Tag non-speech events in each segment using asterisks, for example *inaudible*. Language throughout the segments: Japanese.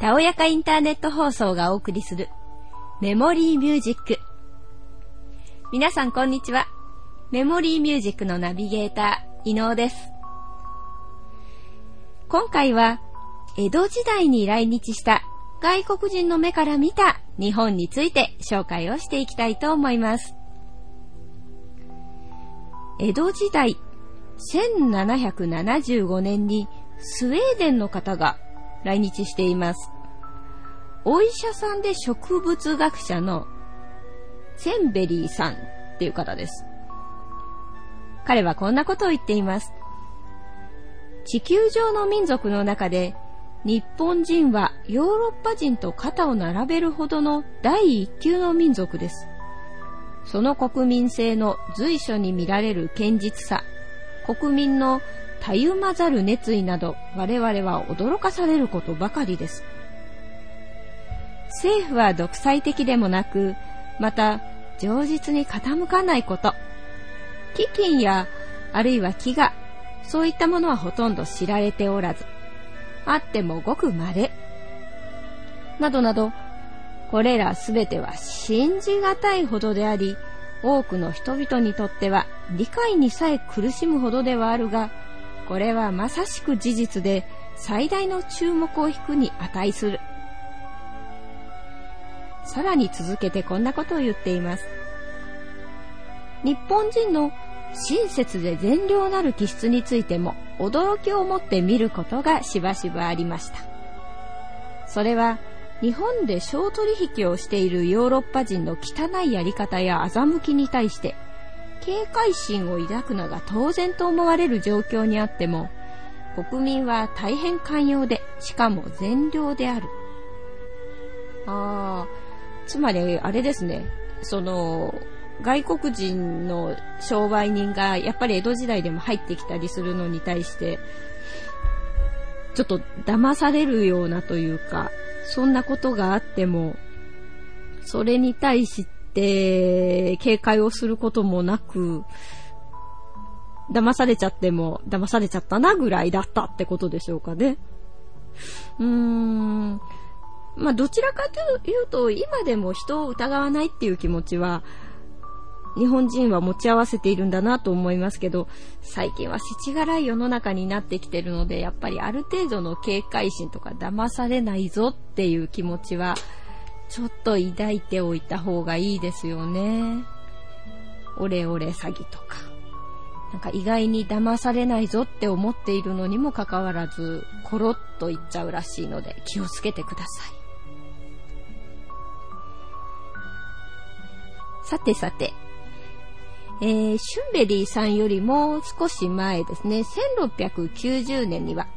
たおやかインターネット放送がお送りするメモリーミュージック。皆さんこんにちは。メモリーミュージックのナビゲーター、伊能です。今回は、江戸時代に来日した外国人の目から見た日本について紹介をしていきたいと思います。江戸時代、1775年にスウェーデンの方が来日しています。お医者さんで植物学者のセンベリーさんっていう方です。彼はこんなことを言っています。地球上の民族の中で日本人はヨーロッパ人と肩を並べるほどの第一級の民族です。その国民性の随所に見られる堅実さ、国民のたゆまざる熱意など我々は驚かされることばかりです。政府は独裁的でもなく、また、情実に傾かないこと。飢饉や、あるいは飢餓、そういったものはほとんど知られておらず、あってもごく稀。などなど、これらすべては信じがたいほどであり、多くの人々にとっては理解にさえ苦しむほどではあるが、これはまさしく事実で最大の注目を引くに値する。さらに続けてこんなことを言っています。日本人の親切で善良なる気質についても驚きを持って見ることがしばしばありました。それは日本で商取引をしているヨーロッパ人の汚いやり方や欺きに対して警戒心を抱くのが当然と思われる状況にあっても国民は大変寛容でしかも善良である。ああ、つまり、あれですね、その、外国人の商売人がやっぱり江戸時代でも入ってきたりするのに対して、ちょっと騙されるようなというか、そんなことがあっても、それに対して警戒をすることもなく、騙されちゃっても、騙されちゃったなぐらいだったってことでしょうかね。うーん。まあ、どちらかというと、今でも人を疑わないっていう気持ちは、日本人は持ち合わせているんだなと思いますけど、最近は世知辛い世の中になってきてるので、やっぱりある程度の警戒心とか騙されないぞっていう気持ちは、ちょっと抱いておいた方がいいですよね。オレオレ詐欺とか。なんか意外に騙されないぞって思っているのにもかかわらず、コロッと言っちゃうらしいので気をつけてください。さてさて、えー、シュンベリーさんよりも少し前ですね、1690年には、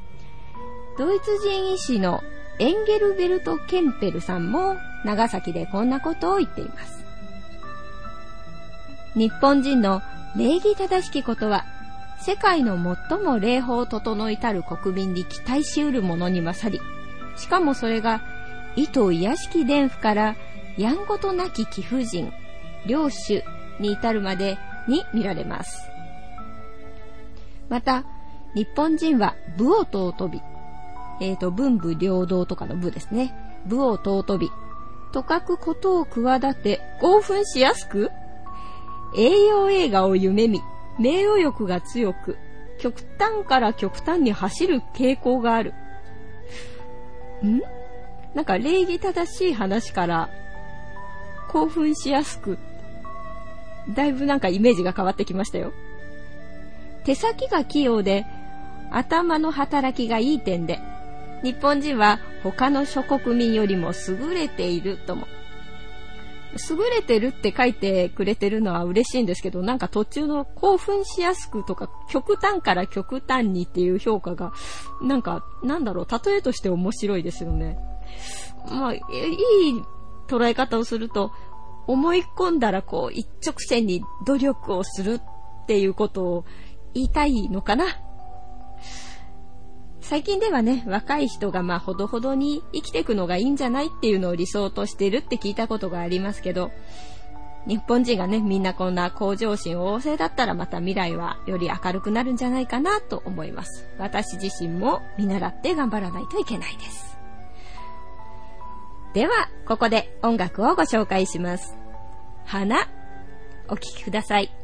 ドイツ人医師のエンゲルベルト・ケンペルさんも長崎でこんなことを言っています。日本人の礼儀正しきことは、世界の最も礼法を整いたる国民に期待し得るものに勝り、しかもそれが、意図癒しき伝父から、やんごとなき貴婦人、領主に至るまでに見られます。また、日本人は武を尊び、えっ、ー、と、文武両道とかの武ですね。武を尊び、とかくことを企て興奮しやすく、栄養映画を夢見、名誉欲が強く、極端から極端に走る傾向がある。ん？なんか礼儀正しい話から興奮しやすくだいぶなんかイメージが変わってきましたよ。手先が器用で、頭の働きがいい点で、日本人は他の諸国民よりも優れているとも。優れてるって書いてくれてるのは嬉しいんですけど、なんか途中の興奮しやすくとか、極端から極端にっていう評価が、なんか、なんだろう、例えとして面白いですよね。まあ、いい捉え方をすると、思い込んだらこう一直線に努力をするっていうことを言いたいのかな最近ではね、若い人がまあほどほどに生きていくのがいいんじゃないっていうのを理想としてるって聞いたことがありますけど、日本人がね、みんなこんな向上心旺盛だったらまた未来はより明るくなるんじゃないかなと思います。私自身も見習って頑張らないといけないです。では、ここで音楽をご紹介します。花、お聴きください。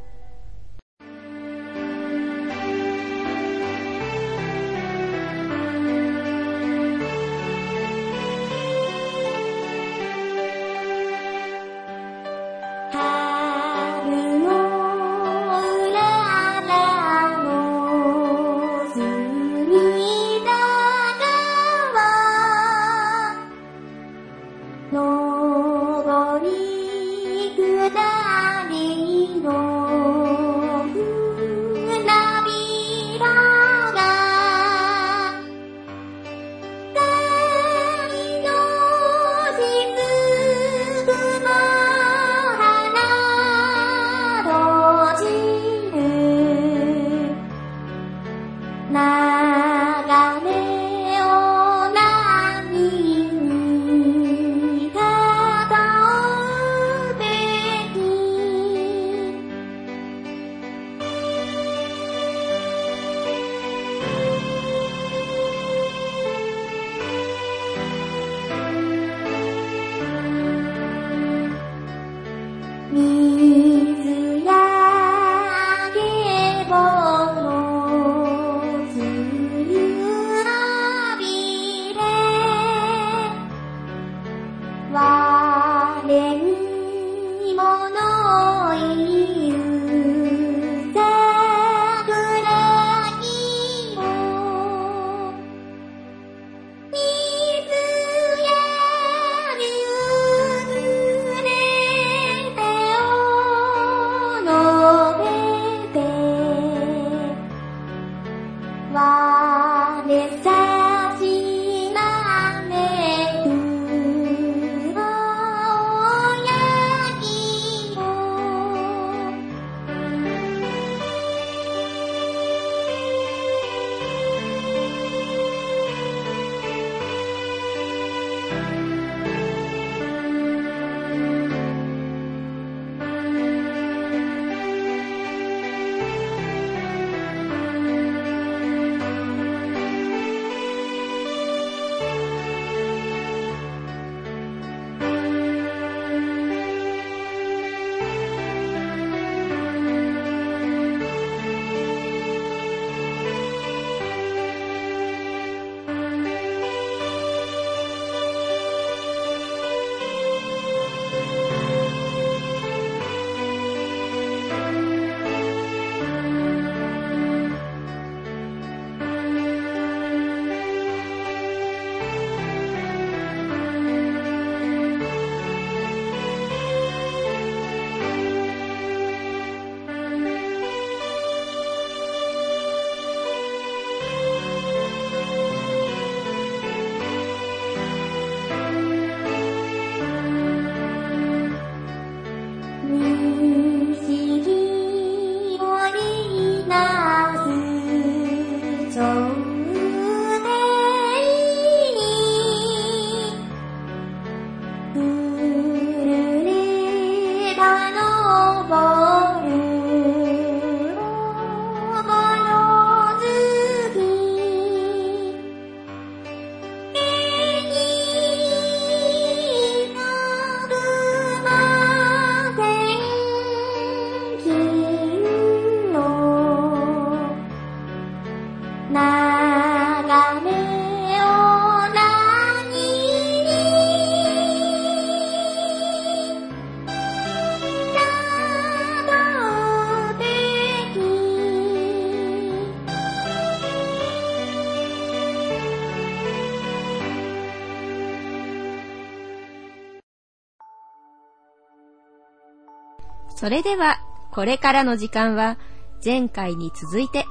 それでは、これからの時間は、前回に続いて、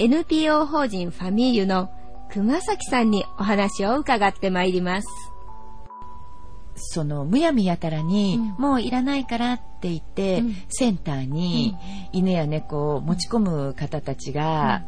NPO 法人ファミーユの熊崎さんにお話を伺ってまいります。そのむやみやたらに、うん、もういらないからって言って、うん、センターに犬や猫を持ち込む方たちが、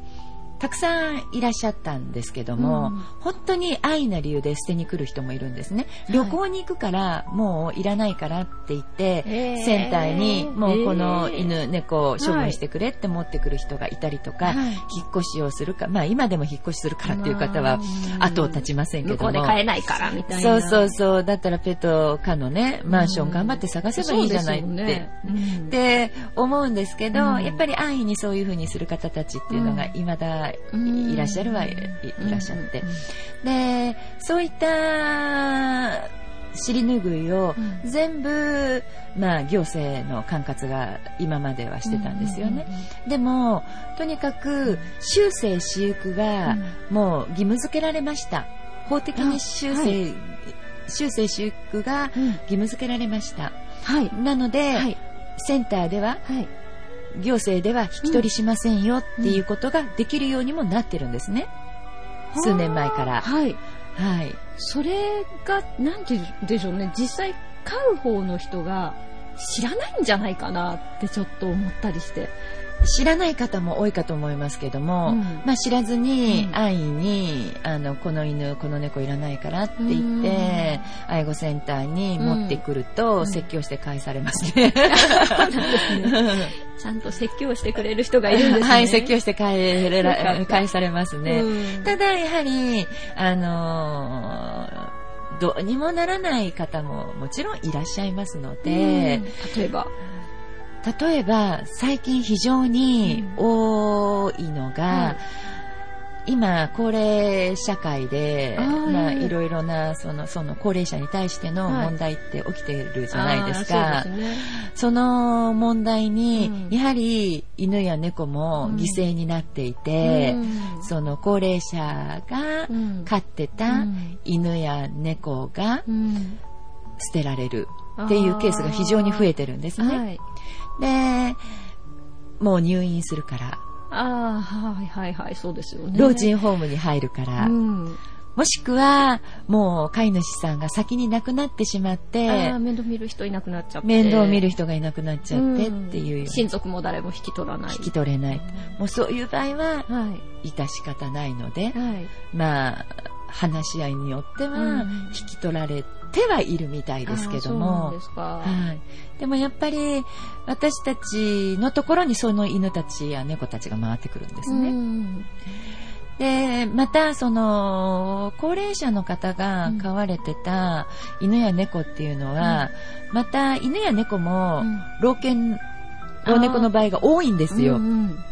たくさんいらっしゃったんですけども、うん本当に安易な理由で捨てに来る人もいるんですね。い旅行に行くから、もういらないからって言って、へーセンターにもうこのへー犬、猫を処分してくれって持ってくる人がいたりとか、はい引っ越しをするか、まあ今でも引っ越しするからっていう方はうん後を絶ちませんけども。向こうで買えないからみたいな。そうそうそう。だったらペット可のね、マンション頑張って探せばいいじゃないって。そうですよねうんって思うんですけど、うんやっぱり安易にそういう風にする方たちっていうのが未だうんいらっしゃるはいいらっしゃってうん。で、そういった尻拭いをうん全部、まあ行政の管轄が今まではしてたんですよね。でも、とにかく修正私服がもう義務付けられました。法的に修正、あは修正私服が義務付けられました。はい。なので、はい。センターでははい。行政では引き取りしませんよっていうことができるようにもなってるんですね。数年前からはい。はい。それが、なんて言うんでしょうね。実際、飼う方の人が知らないんじゃないかなってちょっと思ったりして。知らない方も多いかと思いますけども、うんまあ知らずにうん安易に、あの、この犬、この猫いらないからって言って、愛護センターに持ってくると、うん説教して返されますね。*laughs* ちゃんと説教してくれる人がいるんですね。*laughs* はい、説教して返ら返されますね。うんただ、やはり、あのーどうにもならない方ももちろんいらっしゃいますので、例えば。例えば、最近非常に多いのが、はい。今、高齢社会で、まあ、いろいろな、その、その高齢者に対してのはい。問題って起きているじゃないですあか。ーそうですね。その問題に、うん。やはり犬や猫も犠牲になっていて、うん。その高齢者がうん。飼ってたうん。犬や猫がうん。捨てられるっていうケースが非常に増えてるんですね。はい。で、もう入院するから、ああ、はいはいはい、そうですよね。老人ホームに入るから、うん。もしくは、もう飼い主さんが先に亡くなってしまってああ、、面倒見る人いなくなっちゃって。面倒を見る人がいなくなっちゃってっていう、ん親族も誰も引き取らない。引き取れない。もうそういう場合は、はい。致し方ないので、はい。まあ、話し合いによってはうん、引き取られてはいるみたいですけども、うなんですか。はい。でもやっぱり、私たちのところにその犬たちや猫たちが回ってくるんですね。うん。で、また、その、高齢者の方が飼われてた犬や猫っていうのは、また犬や猫もうん、老犬、老猫の場合が多いんですよ。うんうん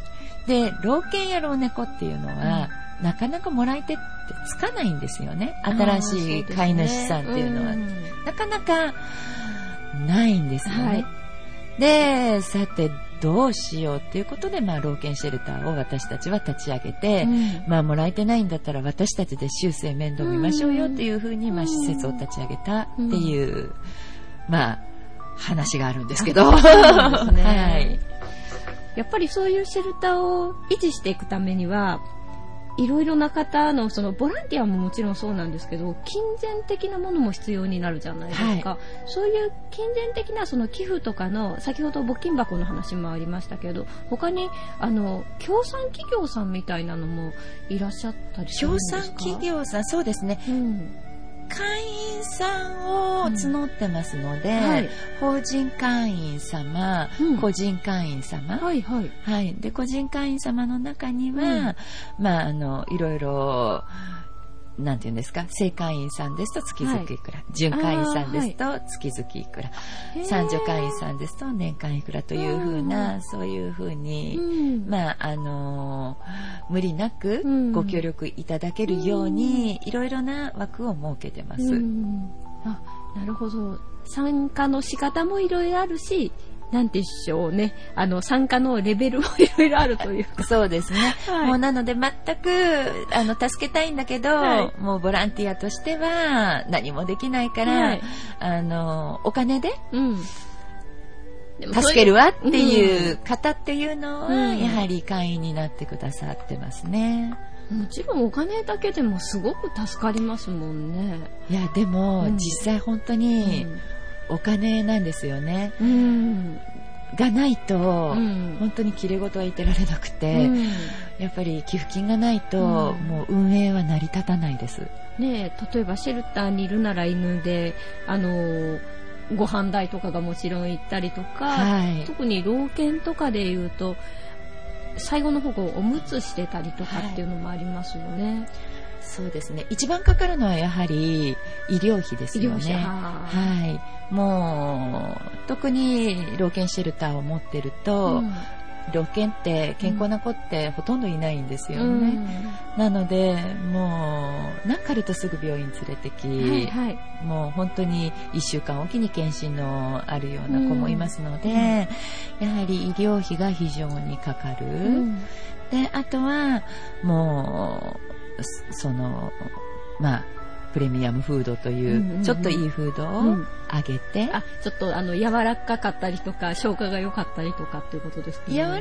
で、老犬や老猫っていうのは、なかなかもらい手ってつかないんですよね。新しい飼い主さんっていうのは。んなかなかないんですよね。はいで、さて、どうしようっていうことで、まあ、老犬シェルターを私たちは立ち上げて、うんまあ、もらえてないんだったら私たちで修正面倒見ましょうよっていうふうに、まあ、施設を立ち上げたっていう、まあ、話があるんですけど。ね *laughs* はい。やっぱりそういうシェルターを維持していくためには、いろいろな方の、そのボランティアももちろんそうなんですけど、金銭的なものも必要になるじゃないですか。そういう金銭的なその寄付とかの、先ほど募金箱の話もありましたけど、他に、あの、協賛企業さんみたいなのもいらっしゃったりするん協ですか？賛企業さん、そうですね。うん。会員さんを募ってますので、はい。法人会員様、うん。個人会員様、はいはい。はい。で、個人会員様の中には、まあ、あの、いろいろ、なんて言うんですか、正会員さんですと月々いくら、準会員さんですと月々いくら、へー。三女会員さんですと年間いくらというふうな、そういうふうに、うん。まあ、あの無理なくうん。ご協力いただけるように、いろいろな枠を設けてます。うん。あ、なるほど。参加の仕方もいろいろあるし、なんてしょうね。あの、参加のレベルもいろいろあるというか。そうですね。はいもうなので全く、あの、助けたいんだけど、はいもうボランティアとしては何もできないから、はいあの、お金でうん。助けるわっていうう方っていうのは、うんやはり会員になってくださってますね。もちろんお金だけでもすごく助かりますもんね。いや、でも、うん実際本当にお金なんですよね。うん。がないと、うん本当に切れ事は言ってられなくて、うんやっぱり寄付金がないと、うんもう運営は成り立たないです。ねえ例えばシェルターにいるなら犬であのご飯代とかがもちろん行ったりとか、はい。特に老犬とかで言うと最後の方おむつしてたりとかっていうのもありますよね。そうですね。一番かかるのはやはり医療費ですよね。ははい。もう、特に老犬シェルターを持ってるいと、うん老犬って健康な子ってほとんどいないんですようね。んなので、もう、なんかあるとすぐ病院連れてき、はいはいもう本当に1週間おきに検診のあるような子もいますので、やはり医療費が非常にかかる。うんで、あとは、もう、そその、まあ、プレミアムフードというんうんうん。う、ちょっといいフードうをんあげて、あちょっとあの柔らかかったりとか消化が良かったりとかっていうことですかね。柔らか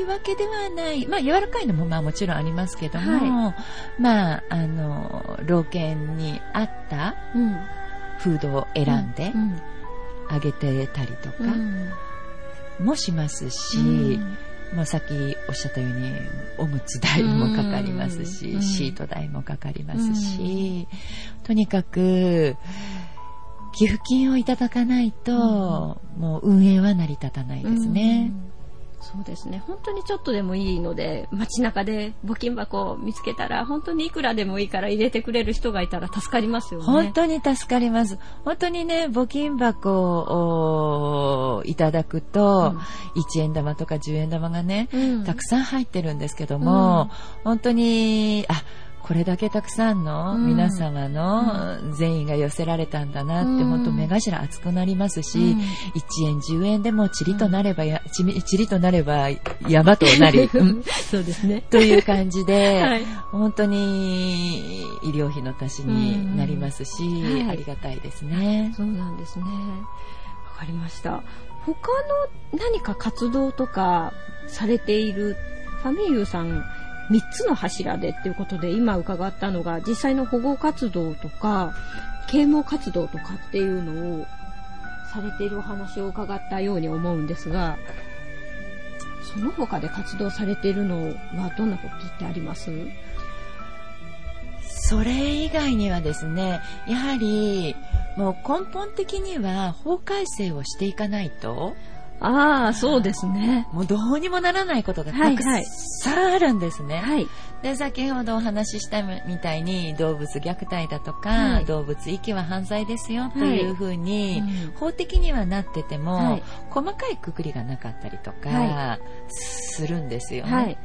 いわけではない。まあ、柔らかいのもまあもちろんありますけども、まあ、あの、老犬に合ったうん。フードを選んでうん。あげてたりとかうん。もしますし、うんまあ、さっきおっしゃったように、おむつ代もかかりますし、うん。シート代もかかりますし、とにかく、寄付金をいただかないと、もう運営は成り立たないですね。うんそうですね。本当にちょっとでもいいので、街中で募金箱を見つけたら、本当にいくらでもいいから入れてくれる人がいたら助かりますよね。本当に助かります。本当にね、募金箱をいただくと、1円玉とか10円玉がね、うんたくさん入ってるんですけども、本当に、あ、これだけたくさんのうん。皆様の善意が寄せられたんだなって、うん。本当目頭熱くなりますし、うん。1円10円でもチリとなればや、ちみちりとなれば山となり、う *laughs* んそうですね。という感じで、はい本当に医療費の足しになりますし、うんはい。ありがたいですね。そうなんですね。わかりました。他の何か活動とかされているファミユーさん3つの柱でっていうことで今伺ったのが実際の保護活動とか啓蒙活動とかっていうのをされているお話を伺ったように思うんですがその他で活動されているのはどんなことってあります？それ以外にはですね、やはりもう根本的には法改正をしていかないと、ああ、そうですね。もうどうにもならないことがたくはいはいさんあるんですね。はい。で、先ほどお話ししたみたいに動物虐待だとか、はい。動物遺棄は犯罪ですよっていうふうに、うん。法的にはなってても、はい。細かいくくりがなかったりとか、はするんですよね。はい。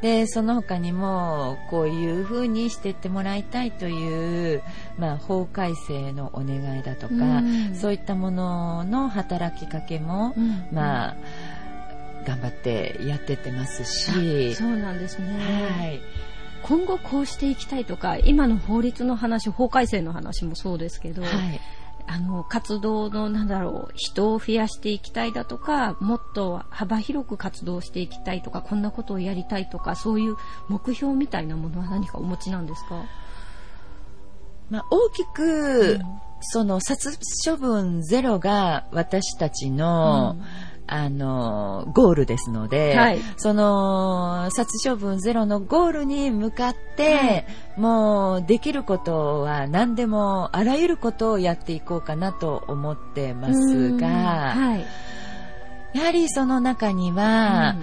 で、その他にも、こういうふうにしてってもらいたいという、まあ、法改正のお願いだとか、うん。そういったものの働きかけも、うん。まあ、頑張ってやってってますし、そうなんですね。はい。今後こうしていきたいとか、今の法律の話、法改正の話もそうですけど、はい。あの、活動の、なんだろう、人を増やしていきたいだとか、もっと幅広く活動していきたいとか、こんなことをやりたいとか、そういう目標みたいなものは何かお持ちなんですか？まあ、大きく、うんその殺処分ゼロが私たちの、うんあの、ゴールですので、はい。その、殺処分ゼロのゴールに向かって、もう、できることは何でも、あらゆることをやっていこうかなと思ってますうん。が、はい。やはりその中には、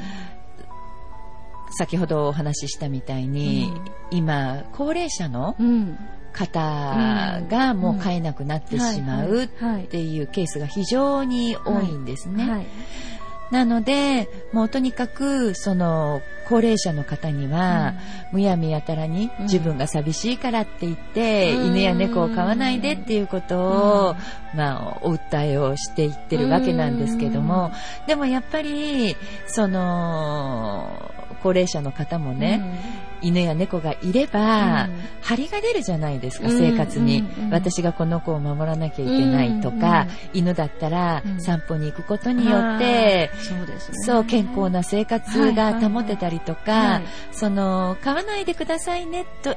先ほどお話ししたみたいに、うん。今、高齢者のうん、うん方がもう飼えなくなってしまうっはい。ていうケースが非常に多いんですね。はい。なので、もうとにかく、その、高齢者の方には、むやみやたらにうん。自分が寂しいからって言って、うん。犬や猫を飼わないでっていうことを、まあ、お訴えをしていってるわけなんですけども、でもやっぱり、その、高齢者の方もね、犬や猫がいれば、うん。張りが出るじゃないですか、うん生活に、うんうん。私がこの子を守らなきゃいけないとか、犬だったらうん。散歩に行くことによって、そう健康な生活が保てたりとか、はいその、買わないでくださいねと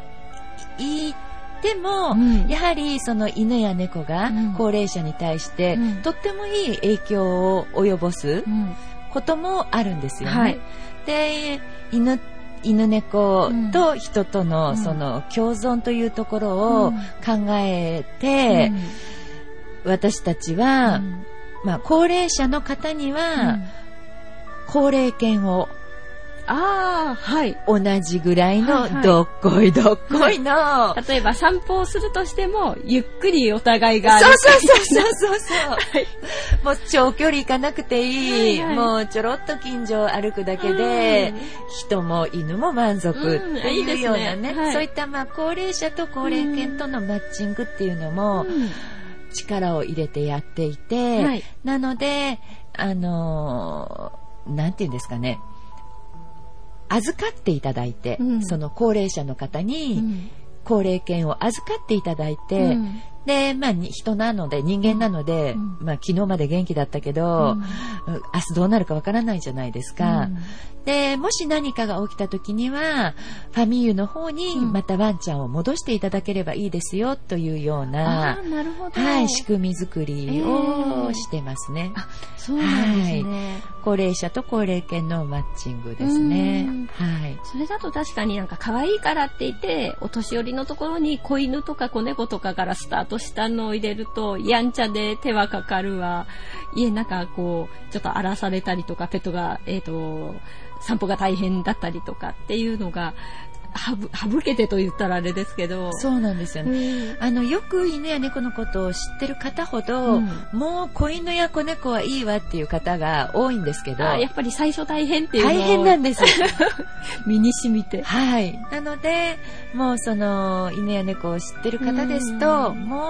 言いでも、うん。やはりその犬や猫がうん。高齢者に対して、うん。とってもいい影響を及ぼすうん。こともあるんですよね。はい。で犬犬猫と人とうのん。その共存というところをうん。考えて、私たちは、うん。まあ、高齢者の方には、高齢犬をああ、はい。同じぐらいのはいはい。どっこいどっこいの、例えば散歩をするとしても、ゆっくりお互いがそうそうそうそうそうそう。*laughs* はい。もう長距離行かなくていい。はいはい。もうちょろっと近所を歩くだけで、うん。人も犬も満足っていうようなね、うんいいですね。はい。そういったまあ高齢者と高齢犬とのマッチングっていうのもうん。力を入れてやっていて、はい。なので、あのーなんていうんですかね、預かっていただいて、うん。その高齢者の方に高齢犬を預かっていただいて、うんで、まあ、に人なので、人間なので、うんまあ、昨日まで元気だったけど、明日どうなるかわからないじゃないですか。で、もし何かが起きた時には、ファミユの方にうんまたワンちゃんを戻していただければいいですよ、というようあなあ、、な。はい、仕組み作りえをーしてますね。あ、そうなんですね。高齢者と高齢犬のマッチングですねうん。はい。それだと確かになんか可愛いからって言って、お年寄りのところに子犬とか子猫とかからスタートしたのを入れると、やんちゃで手はかかるわ。家なんかこう、ちょっと荒らされたりとか、ペットが、えっ、と、散歩が大変だったりとかっていうのが、省けてと言ったらあれですけど。そうなんですよね。うんあの、よく犬や猫のことを知ってる方ほど、うんもう子犬や子猫はいいわっていう方が多いんですけど、あやっぱり最初大変っていうのを大変なんです。*laughs* 身に染みて。はい。なので、もうその、犬や猫を知ってる方ですと、うんもう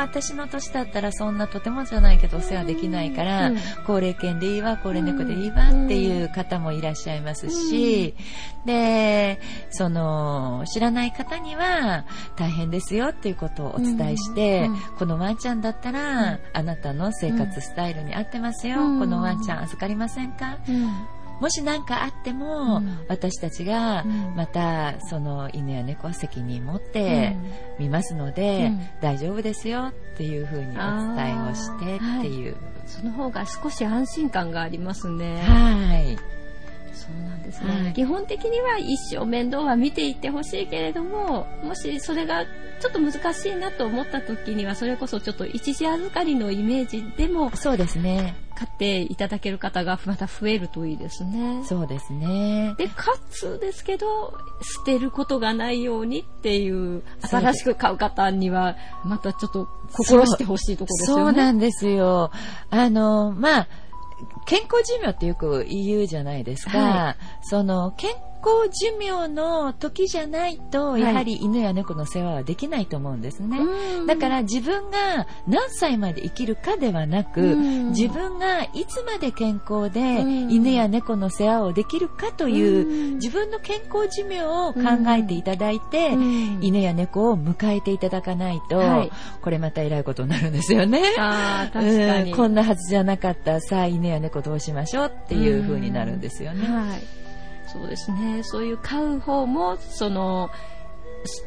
私の年だったらそんなとてもじゃないけどお世話できないから、うん高齢犬でいいわ、高齢猫でいいわっていう方もいらっしゃいますし、で、その、知らない方には大変ですよっていうことをお伝えして、うんうんこのワンちゃんだったら、あなたの生活スタイルに合ってますよ、うん。このワンちゃん預かりませんか？もし何かあっても、うん。私たちがうん。またその犬や猫は責任持って見ますので、うん。大丈夫ですよっていうふうにお伝えをしてっていう。その方が少し安心感がありますね。はい。そうなんですね、はい基本的には一生面倒は見ていってほしいけれども、もしそれがちょっと難しいなと思った時には、それこそちょっと一時預かりのイメージでもそうですね。買っていただける方がまた増えるといいですね。そうですね。で、かつですけど、捨てることがないようにっていう、新しく買う方には、またちょっと心してほしいところですよね。そうなんですよ。あの、まあ、健康寿命ってよく言うじゃないですか。はその、健康寿命の時じゃないと、はい。やはり犬や猫の世話はできないと思うんですね。うん。だから自分が何歳まで生きるかではなく、うん。自分がいつまで健康でうん。犬や猫の世話をできるかという、うん。自分の健康寿命を考えていただいて、うん。犬や猫を迎えていただかないと、はい。これまた偉いことになるんですよね。ああ、確かに。うん。こんなはずじゃなかったさあ犬や猫どうしましょうっていう風になるんですよね。はい。そうですね。そういう飼う方も、その、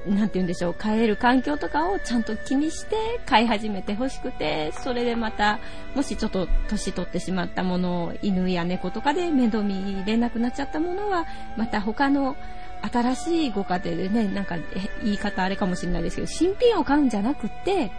なんて言うんでしょう、飼える環境とかをちゃんと気にして飼い始めてほしくて、それでまた、もしちょっと年取ってしまったものを、犬や猫とかで面倒見れなくなっちゃったものは、また他の新しいご家庭でね、なんか言い方あれかもしれないですけど、新品を飼うんじゃなくって、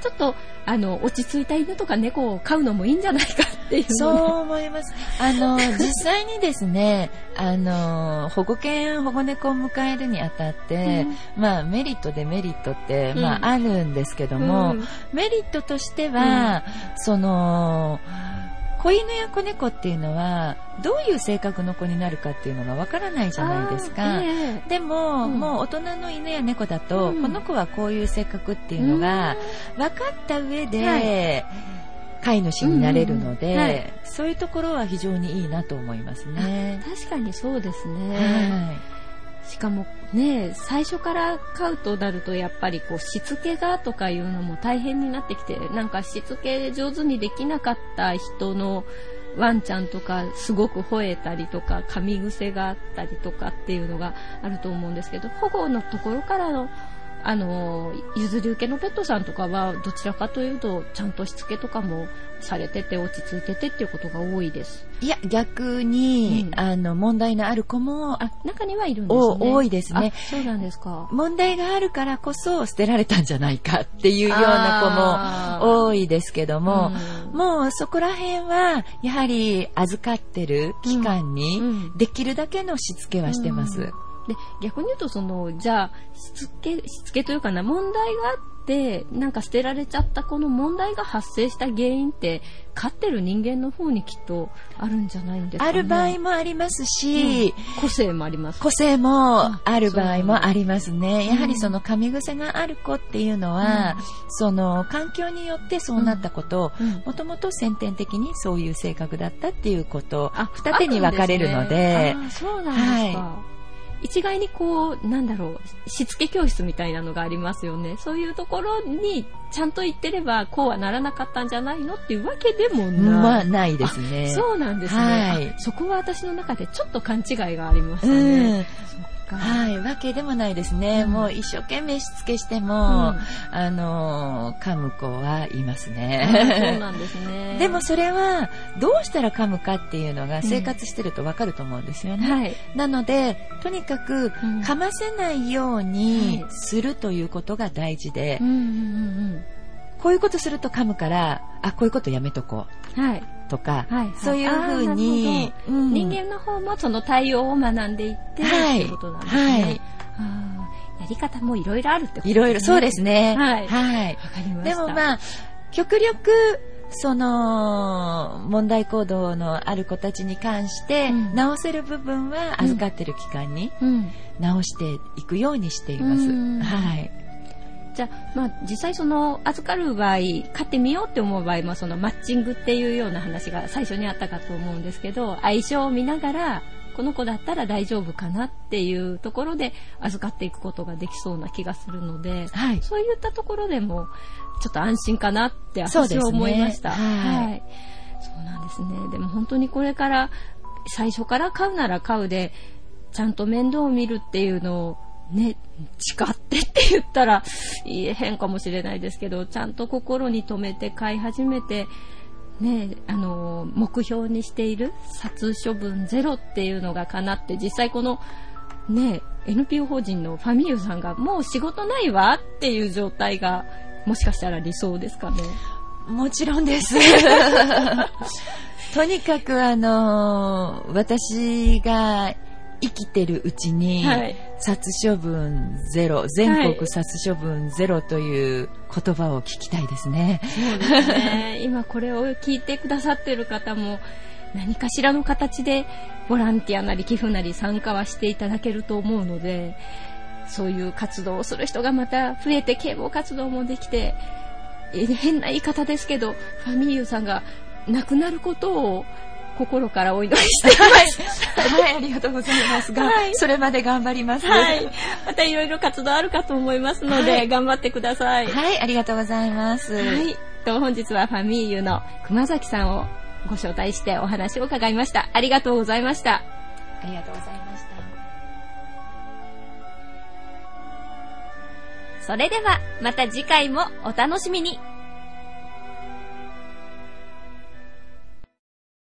ちょっと、あの、落ち着いた犬とか猫を飼うのもいいんじゃないかっていう。そう思います。あの、実際にですね、*laughs* あの、保護犬、保護猫を迎えるにあたって、まあ、メリット、デメリットって、うん。まあ、あるんですけども、うん。メリットとしては、その、子犬や子猫っていうのは、どういう性格の子になるかっていうのがわからないじゃないですか。ええ。でも、うん。もう大人の犬や猫だと、うん。この子はこういう性格っていうのが分かった上で、はい。飼い主になれるので、うんうんはい。そういうところは非常にいいなと思いますね。確かにそうですね。はしかもね、最初から飼うとなるとやっぱりこうしつけがとかいうのも大変になってきて、なんかしつけ上手にできなかった人のワンちゃんとかすごく吠えたりとか噛み癖があったりとかっていうのがあると思うんですけど、保護のところからのあの、譲り受けのペットさんとかは、どちらかというと、ちゃんとしつけとかもされてて、落ち着いててっていうことが多いです。いや、逆に、うんあの、問題のある子も、あ、中にはいるんですおね。多いですねあそうなんですか。問題があるからこそ捨てられたんじゃないかっていうような子も多いですけども、うんもうそこら辺は、やはり預かってる期間にできるだけのしつけはしてます。うんで、逆に言うと、その、じゃあ、しつけ、しつけというかな、問題があって、なんか捨てられちゃったこの問題が発生した原因って、飼ってる人間の方にきっとあるんじゃないんですか、ね、ある場合もありますし、個性もあります。個性もあある場合もありますね。んやはりその噛み癖がある子っていうのは、その環境によってそうなったこともともと先天的にそういう性格だったっていうこと、あ二手に分かれるので、あそうなんですか。は一概にこう、なんだろう、しつけ教室みたいなのがありますよね。そういうところにちゃんと行ってれば、こうはならなかったんじゃないのっていうわけでもない。まあないですね。そうなんですね、はいあそこは私の中でちょっと勘違いがありましたうね。かはい、わけでもないですね。うんもう一生懸命しつけしてうんも、あのー噛む子はいますあそうね。なんですね。*laughs* でもそれは、どうしたら噛むかっていうのが生活してるとわかると思うんですよね。はい。なので、とにかく、うん噛ませないようにはいするということが大事でこういうことすると噛むから、あ、こういうことやめとこう。はい。うとか、はいそういうふうに、うん人間の方もその対応を学んでいって、はいってことなんですね。はいやり方もいろいろあるってことですね。いろいろ、そうですね。はいはい。わかりました。でもまあ、極力、その、問題行動のある子たちに関して、うん直せる部分は預かってる期間にうん。直していくようにしています。うんはい。じゃあ、まあ、実際その、預かる場合、買ってみようって思う場合も、そのマッチングっていうような話が最初にあったかと思うんですけど、相性を見ながら、この子だったら大丈夫かなっていうところで預かっていくことができそうな気がするので、はい。そういったところでも、ちょっと安心かなって私は思いました。はいそうなんですね。でも本当にこれから、最初から買うなら買うで、ちゃんと面倒を見るっていうのを、ね、誓ってって言ったら言えへんかもしれないですけど、ちゃんと心に留めて買い始めて、ね、あの、目標にしている殺処分ゼロっていうのが叶って、実際この、ね、NPO 法人のファミリューさんがもう仕事ないわっていう状態が、もしかしたら理想ですかね。もちろんです。*laughs* *laughs* とにかくあのー私が生きてるうちに、はい殺処分ゼロ、全国殺処分ゼロという言葉を聞きたいですね。そうですね。*laughs* 今これを聞いてくださってる方も、何かしらの形でボランティアなり寄付なり参加はしていただけると思うので、そういう活動をする人がまた増えて啓蒙活動もできて、え変な言い方ですけど、ファミリューさんが亡くなることを心からお祈りしています。はい、ありがとうございますが、はいそれまで頑張ります。はい。またいろいろ活動あるかと思いますので、はい頑張ってください。はい、ありがとうございます。はい。と本日はファミーユの熊崎さんをご招待してお話を伺いました。ありがとうございました。ありがとうございました。それではまた次回もお楽しみに。